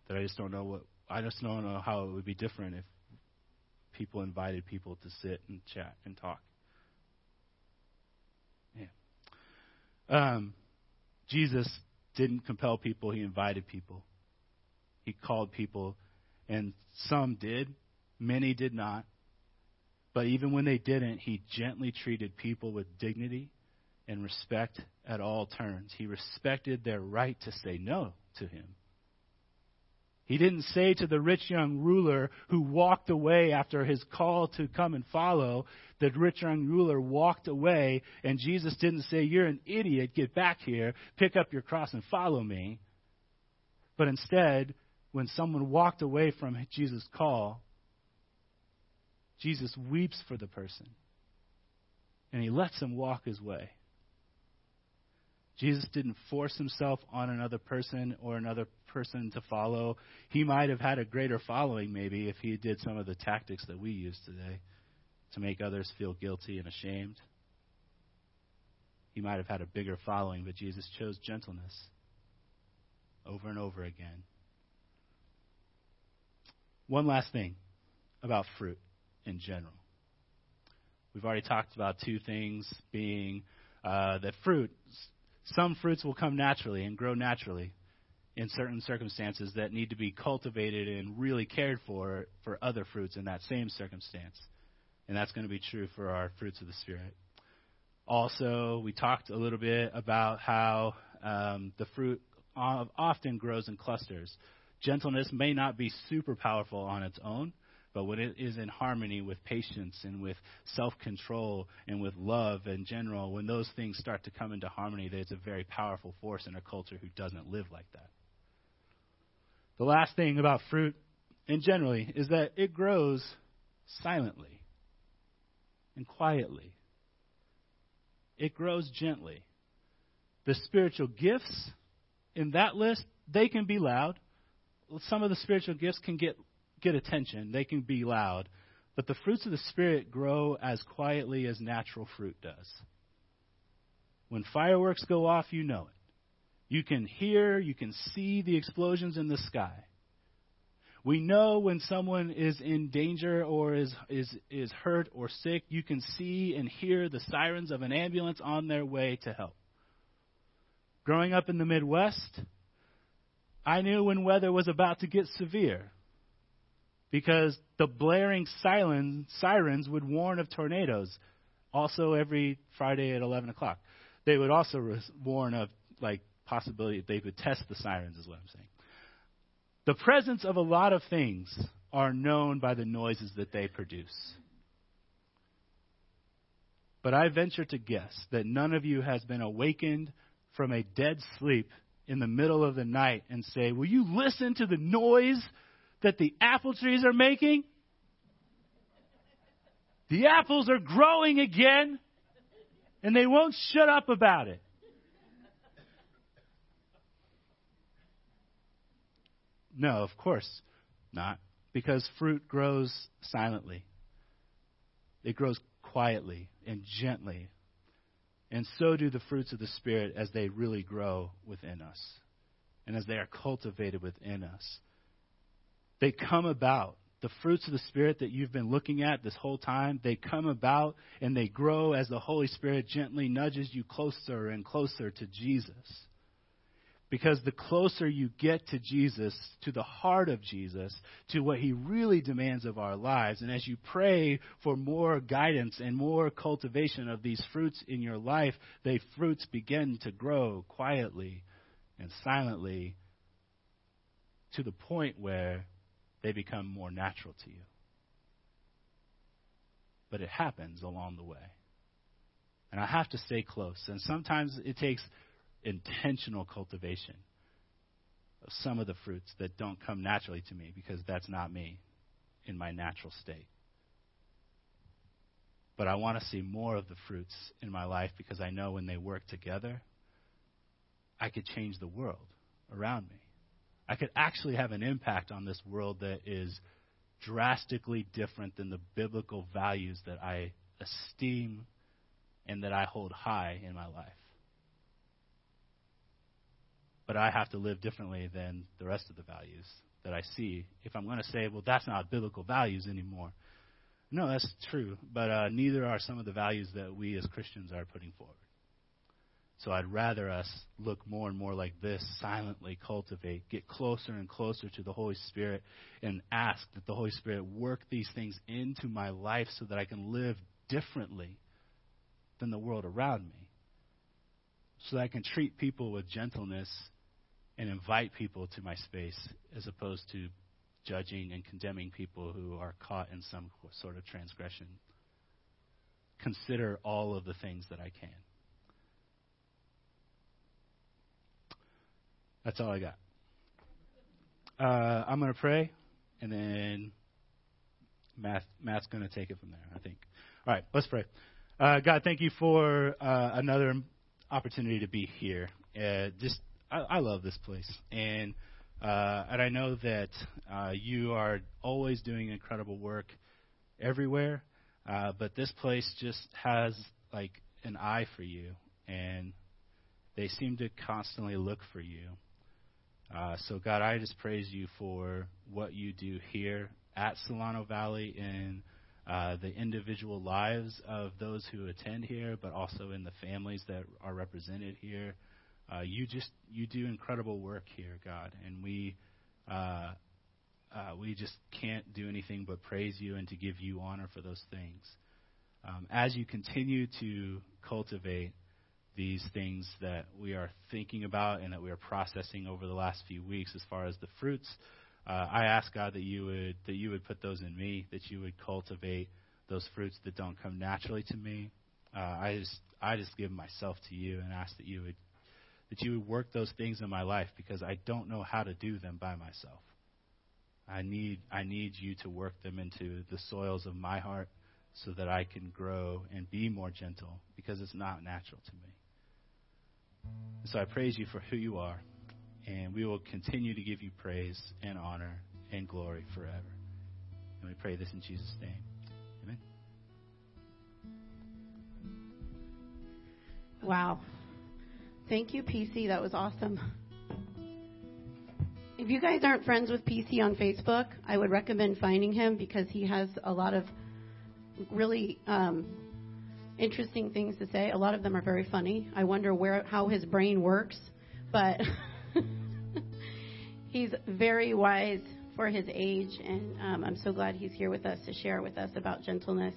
that I just don't know what I just don't know how it would be different if people invited people to sit and chat and talk. Yeah. Um, Jesus didn't compel people, he invited people. He called people, and some did, many did not. But even when they didn't, he gently treated people with dignity and respect at all turns. He respected their right to say no to him. He didn't say to the rich young ruler who walked away after his call to come and follow, the rich young ruler walked away, and Jesus didn't say, You're an idiot, get back here, pick up your cross and follow me. But instead, when someone walked away from Jesus' call, Jesus weeps for the person, and he lets him walk his way. Jesus didn't force himself on another person or another person to follow. He might have had a greater following, maybe, if he did some of the tactics that we use today to make others feel guilty and ashamed. He might have had a bigger following, but Jesus chose gentleness over and over again. One last thing about fruit in general. We've already talked about two things being uh, that fruit some fruits will come naturally and grow naturally in certain circumstances that need to be cultivated and really cared for for other fruits in that same circumstance. And that's going to be true for our fruits of the Spirit. Also, we talked a little bit about how um, the fruit often grows in clusters. Gentleness may not be super powerful on its own, but when it is in harmony with patience and with self control and with love in general, when those things start to come into harmony, it's a very powerful force in a culture who doesn't live like that. The last thing about fruit, and generally, is that it grows silently and quietly. It grows gently. The spiritual gifts in that list, they can be loud. Some of the spiritual gifts can get get attention, they can be loud. But the fruits of the Spirit grow as quietly as natural fruit does. When fireworks go off, you know it. You can hear, you can see the explosions in the sky. We know when someone is in danger or is, is, is hurt or sick, you can see and hear the sirens of an ambulance on their way to help. Growing up in the Midwest, I knew when weather was about to get severe because the blaring siren, sirens would warn of tornadoes. Also, every Friday at 11 o'clock, they would also warn of like possibility they would test the sirens. Is what I'm saying. The presence of a lot of things are known by the noises that they produce. But I venture to guess that none of you has been awakened from a dead sleep in the middle of the night and say, Will you listen to the noise that the apple trees are making? The apples are growing again, and they won't shut up about it. No, of course not, because fruit grows silently. It grows quietly and gently. And so do the fruits of the Spirit as they really grow within us and as they are cultivated within us. They come about. The fruits of the Spirit that you've been looking at this whole time, they come about and they grow as the Holy Spirit gently nudges you closer and closer to Jesus. Because the closer you get to Jesus, to the heart of Jesus, to what he really demands of our lives, and as you pray for more guidance and more cultivation of these fruits in your life, the fruits begin to grow quietly and silently to the point where they become more natural to you. But it happens along the way. And I have to stay close. And sometimes it takes intentional cultivation of some of the fruits that don't come naturally to me because that's not me in my natural state. But I want to see more of the fruits in my life because I know when they work together, I could change the world around me. I could actually have an impact on this world that is drastically different than the biblical values that I esteem and that I hold high in my life. But I have to live differently than the rest of the values that I see if I'm going to say, well, that's not biblical values anymore. No, that's true, but uh, neither are some of the values that we as Christians are putting forward. So I'd rather us look more and more like this, silently cultivate, get closer and closer to the Holy Spirit, and ask that the Holy Spirit work these things into my life so that I can live differently than the world around me. So that I can treat people with gentleness and invite people to my space as opposed to judging and condemning people who are caught in some sort of transgression. Consider all of the things that I can. That's all I got. Uh, I'm going to pray, and then Matt, Matt's going to take it from there, I think. All right, let's pray. Uh, God, thank you for uh, another opportunity to be here. Uh, just, I, I, love this place, and uh, and I know that uh, you are always doing incredible work everywhere, but this place just has like an eye for you, and they seem to constantly look for you. Uh, so, God, I just praise you for what you do here at Solano Valley in uh, the individual lives of those who attend here, but also in the families that are represented here. Uh, you just you do incredible work here, God, and we uh, uh, we just can't do anything but praise you and to give you honor for those things. Um, as you continue to cultivate these things that we are thinking about and that we are processing over the last few weeks as far as the fruits. Uh, I ask God that you would that you would put those in me, that you would cultivate those fruits that don't come naturally to me. Uh, I just I just give myself to you and ask that you would that you would work those things in my life because I don't know how to do them by myself. I need I need you to work them into the soils of my heart so that I can grow and be more gentle because it's not natural to me. So I praise you for who you are, and we will continue to give you praise and honor and glory forever. And we pray this in Jesus' name. Amen. Wow. Thank you, PC. That was awesome. If you guys aren't friends with PC on Facebook, I would recommend finding him because he has a lot of really um, interesting things to say. A lot of them are very funny. I wonder where how his brain works, but he's very wise for his age, and um, I'm so glad he's here with us to share with us about gentleness.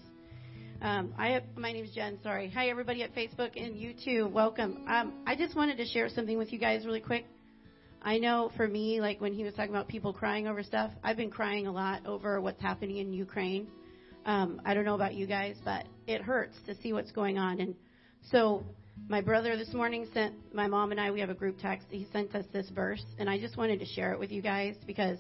Um, I have, my name is Jen. Sorry. Hi, everybody at Facebook and YouTube. Welcome. Um, I just wanted to share something with you guys really quick. I know for me, like when he was talking about people crying over stuff, I've been crying a lot over what's happening in Ukraine. Um, I don't know about you guys, but it hurts to see what's going on. And so my brother this morning sent my mom and I, we have a group text. He sent us this verse, and I just wanted to share it with you guys because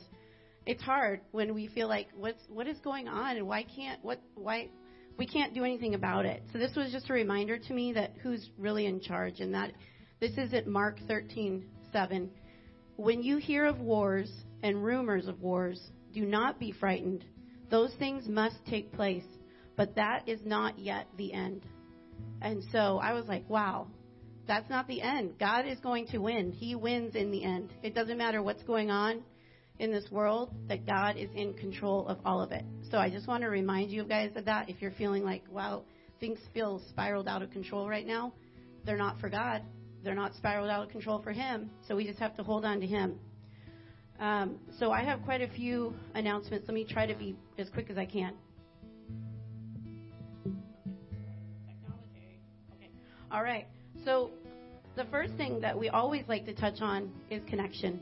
it's hard when we feel like what's what is going on and why can't what why we can't do anything about it. So this was just a reminder to me that who's really in charge, and that this is at Mark 13:7. When you hear of wars and rumors of wars, do not be frightened those things must take place, but that is not yet the end. And so I was like, wow, that's not the end. God is going to win. He wins in the end. It doesn't matter what's going on in this world, that God is in control of all of it. So I just want to remind you guys of that. If you're feeling like, wow, things feel spiraled out of control right now, they're not for God. They're not spiraled out of control for Him. So we just have to hold on to Him. Um, so I have quite a few announcements. Let me try to be as quick as I can. Okay. All right. So the first thing that we always like to touch on is connection.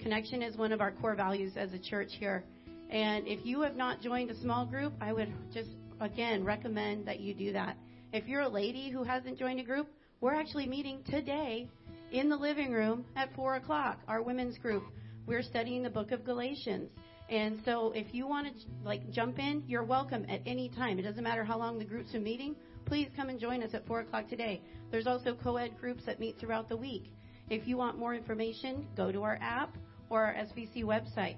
Connection is one of our core values as a church here. And if you have not joined a small group, I would just, again, recommend that you do that. If you're a lady who hasn't joined a group, we're actually meeting today in the living room at 4 o'clock, our women's group. We're studying the book of Galatians. And so if you want to like jump in, you're welcome at any time. It doesn't matter how long the group's been meeting. Please come and join us at 4 o'clock today. There's also co-ed groups that meet throughout the week. If you want more information, go to our app or our SBC website.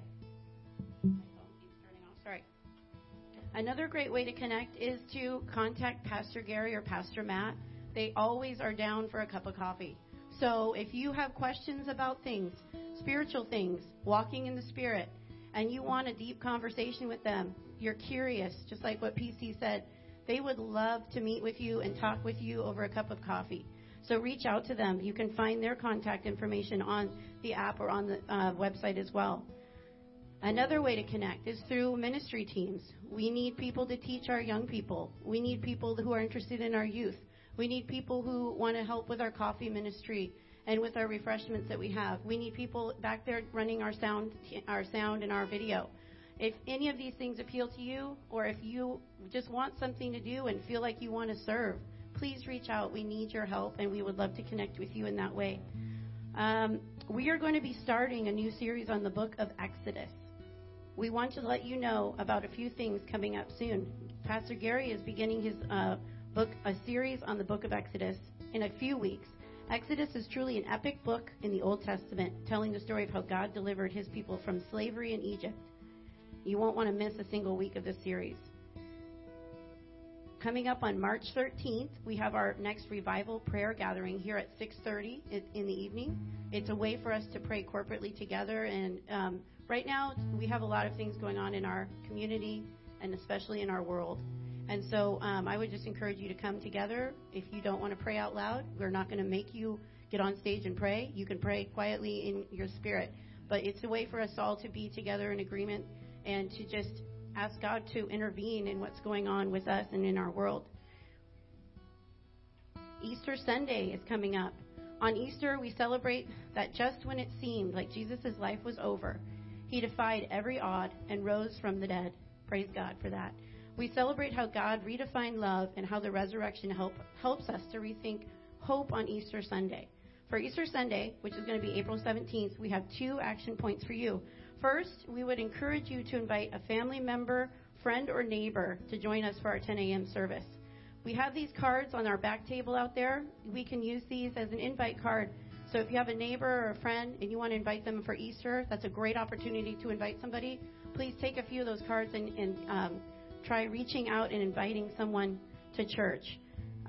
Another great way to connect is to contact Pastor Gary or Pastor Matt. They always are down for a cup of coffee. So if you have questions about things, spiritual things, walking in the Spirit, and you want a deep conversation with them, you're curious, just like what PC said, they would love to meet with you and talk with you over a cup of coffee. So reach out to them. You can find their contact information on the app or on the uh, website as well. Another way to connect is through ministry teams. We need people to teach our young people. We need people who are interested in our youth. We need people who want to help with our coffee ministry and with our refreshments that we have. We need people back there running our sound, our sound and our video. If any of these things appeal to you, or if you just want something to do and feel like you want to serve, please reach out. We need your help, and we would love to connect with you in that way. Um, we are going to be starting a new series on the book of Exodus. We want to let you know about a few things coming up soon. Pastor Gary is beginning his uh, book, a series on the book of Exodus, in a few weeks. Exodus is truly an epic book in the Old Testament, telling the story of how God delivered his people from slavery in Egypt. You won't want to miss a single week of this series. Coming up on March 13th, we have our next revival prayer gathering here at 6:30 in the evening. It's a way for us to pray corporately together. And um, right now, we have a lot of things going on in our community and especially in our world. And so um, I would just encourage you to come together. If you don't want to pray out loud, we're not going to make you get on stage and pray. You can pray quietly in your spirit. But it's a way for us all to be together in agreement and to just ask God to intervene in what's going on with us and in our world. Easter Sunday is coming up. On Easter, we celebrate that just when it seemed like Jesus' life was over, he defied every odd and rose from the dead. Praise God for that. We celebrate how God redefined love and how the resurrection help, helps us to rethink hope on Easter Sunday. For Easter Sunday, which is going to be April 17th, we have two action points for you. First, we would encourage you to invite a family member, friend, or neighbor to join us for our 10 a.m. service. We have these cards on our back table out there. We can use these as an invite card. So if you have a neighbor or a friend and you want to invite them for Easter, that's a great opportunity to invite somebody. Please take a few of those cards and, and um, try reaching out and inviting someone to church.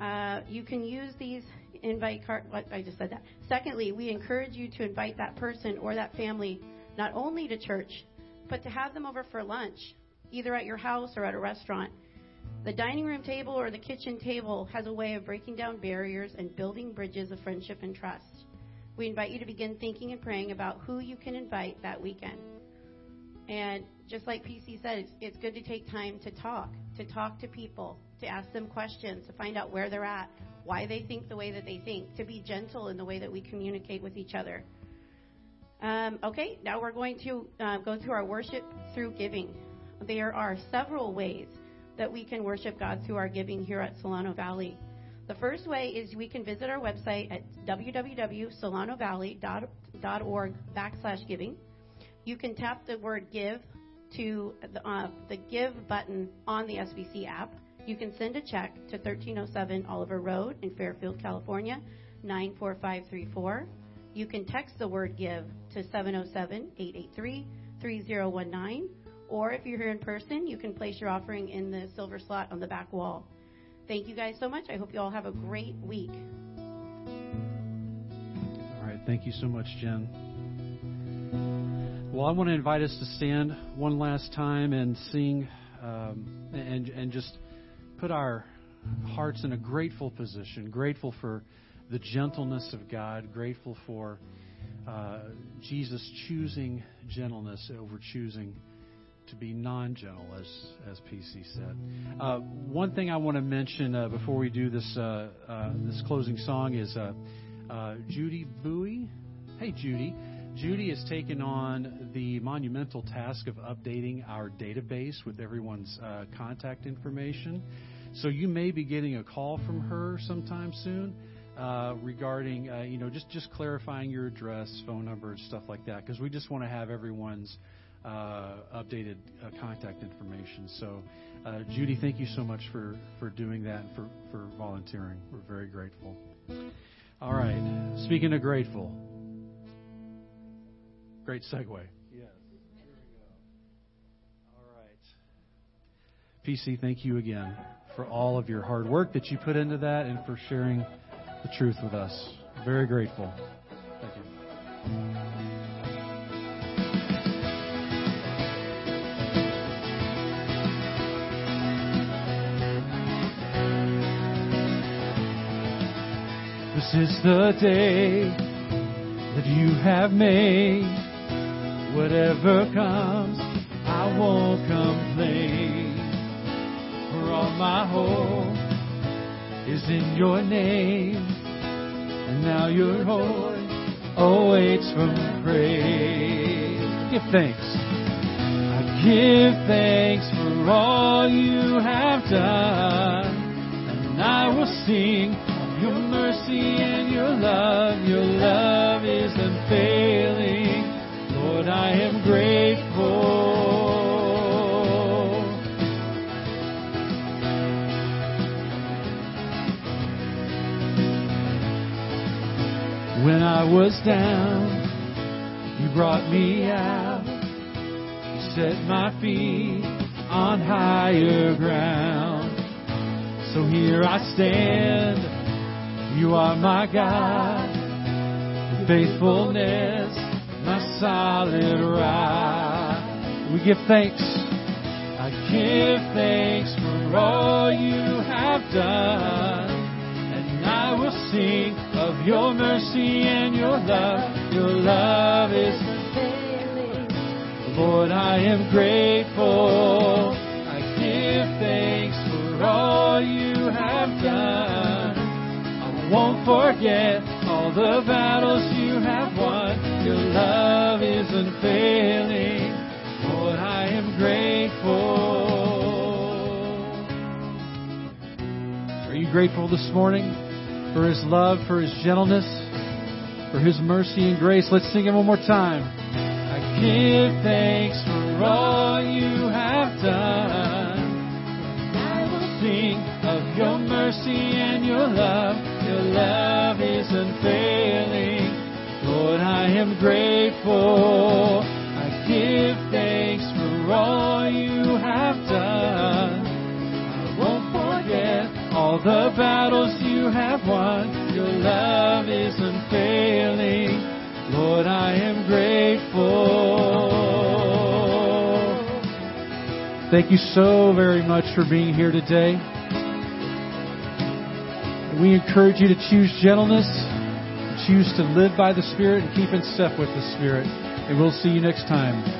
Uh, you can use these invite card. What I just said that. Secondly, we encourage you to invite that person or that family not only to church, but to have them over for lunch, either at your house or at a restaurant. The dining room table or the kitchen table has a way of breaking down barriers and building bridges of friendship and trust. We invite you to begin thinking and praying about who you can invite that weekend. And just like PC said, it's, it's good to take time to talk, to talk to people, to ask them questions, to find out where they're at, why they think the way that they think, to be gentle in the way that we communicate with each other. Um, okay, now we're going to uh, go through our worship through giving. There are several ways that we can worship God through our giving here at Solano Valley. The first way is we can visit our website at www.solanovalley.org backslash giving. You can tap the word give to the, uh, the give button on the SBC app. You can send a check to 1307 Oliver Road in Fairfield, California, 94534. You can text the word give to 707 883 3019. Or if you're here in person, you can place your offering in the silver slot on the back wall. Thank you guys so much. I hope you all have a great week. All right. Thank you so much, Jen. Well, I want to invite us to stand one last time and sing um, and, and just put our hearts in a grateful position, grateful for the gentleness of God, grateful for uh, Jesus choosing gentleness over choosing to be non-gentle, as as PC said. Uh, one thing I want to mention uh, before we do this uh, uh, this closing song is uh, Judy Bowie. Hey, Judy. Judy has taken on the monumental task of updating our database with everyone's contact information. So you may be getting a call from her sometime soon. uh, regarding, uh, you know, just, just clarifying your address, phone number, and stuff like that, because we just want to have everyone's uh, updated uh, contact information. So, uh, Judy, thank you so much for, for doing that and for, for volunteering. We're very grateful. All right. Speaking of grateful, great segue. Yes. All right. PC, thank you again for all of your hard work that you put into that and for sharing the truth with us. Very grateful. Thank you. This is the day that you have made. Whatever comes, I won't complain. For all my hope is in your name. And now your hope awaits from praise. Give thanks. I give thanks for all you have done. And I will sing your mercy and your love. Your love is unfailing. I am grateful. When I was down, you brought me out. You set my feet on higher ground. So here I stand. You are my God. Faithfulness, solid rock. We give thanks. I give thanks for all you have done. And I will sing of your mercy and your love. Your love is unfailing. Lord, I am grateful. I give thanks for all you have done. I won't forget all the battles love is unfailing. Lord, I am grateful. Are you grateful this morning for His love, for His gentleness, for His mercy and grace? Let's sing it one more time. I give thanks for all you have done. I will sing of your mercy and your love. Your love is unfailing. Lord, I am grateful. I give thanks for all you have done. I won't forget all the battles you have won. Your love is unfailing. Lord, I am grateful. Thank you so very much for being here today. We encourage you to choose gentleness, choose to live by the Spirit, and keep in step with the Spirit. And we'll see you next time.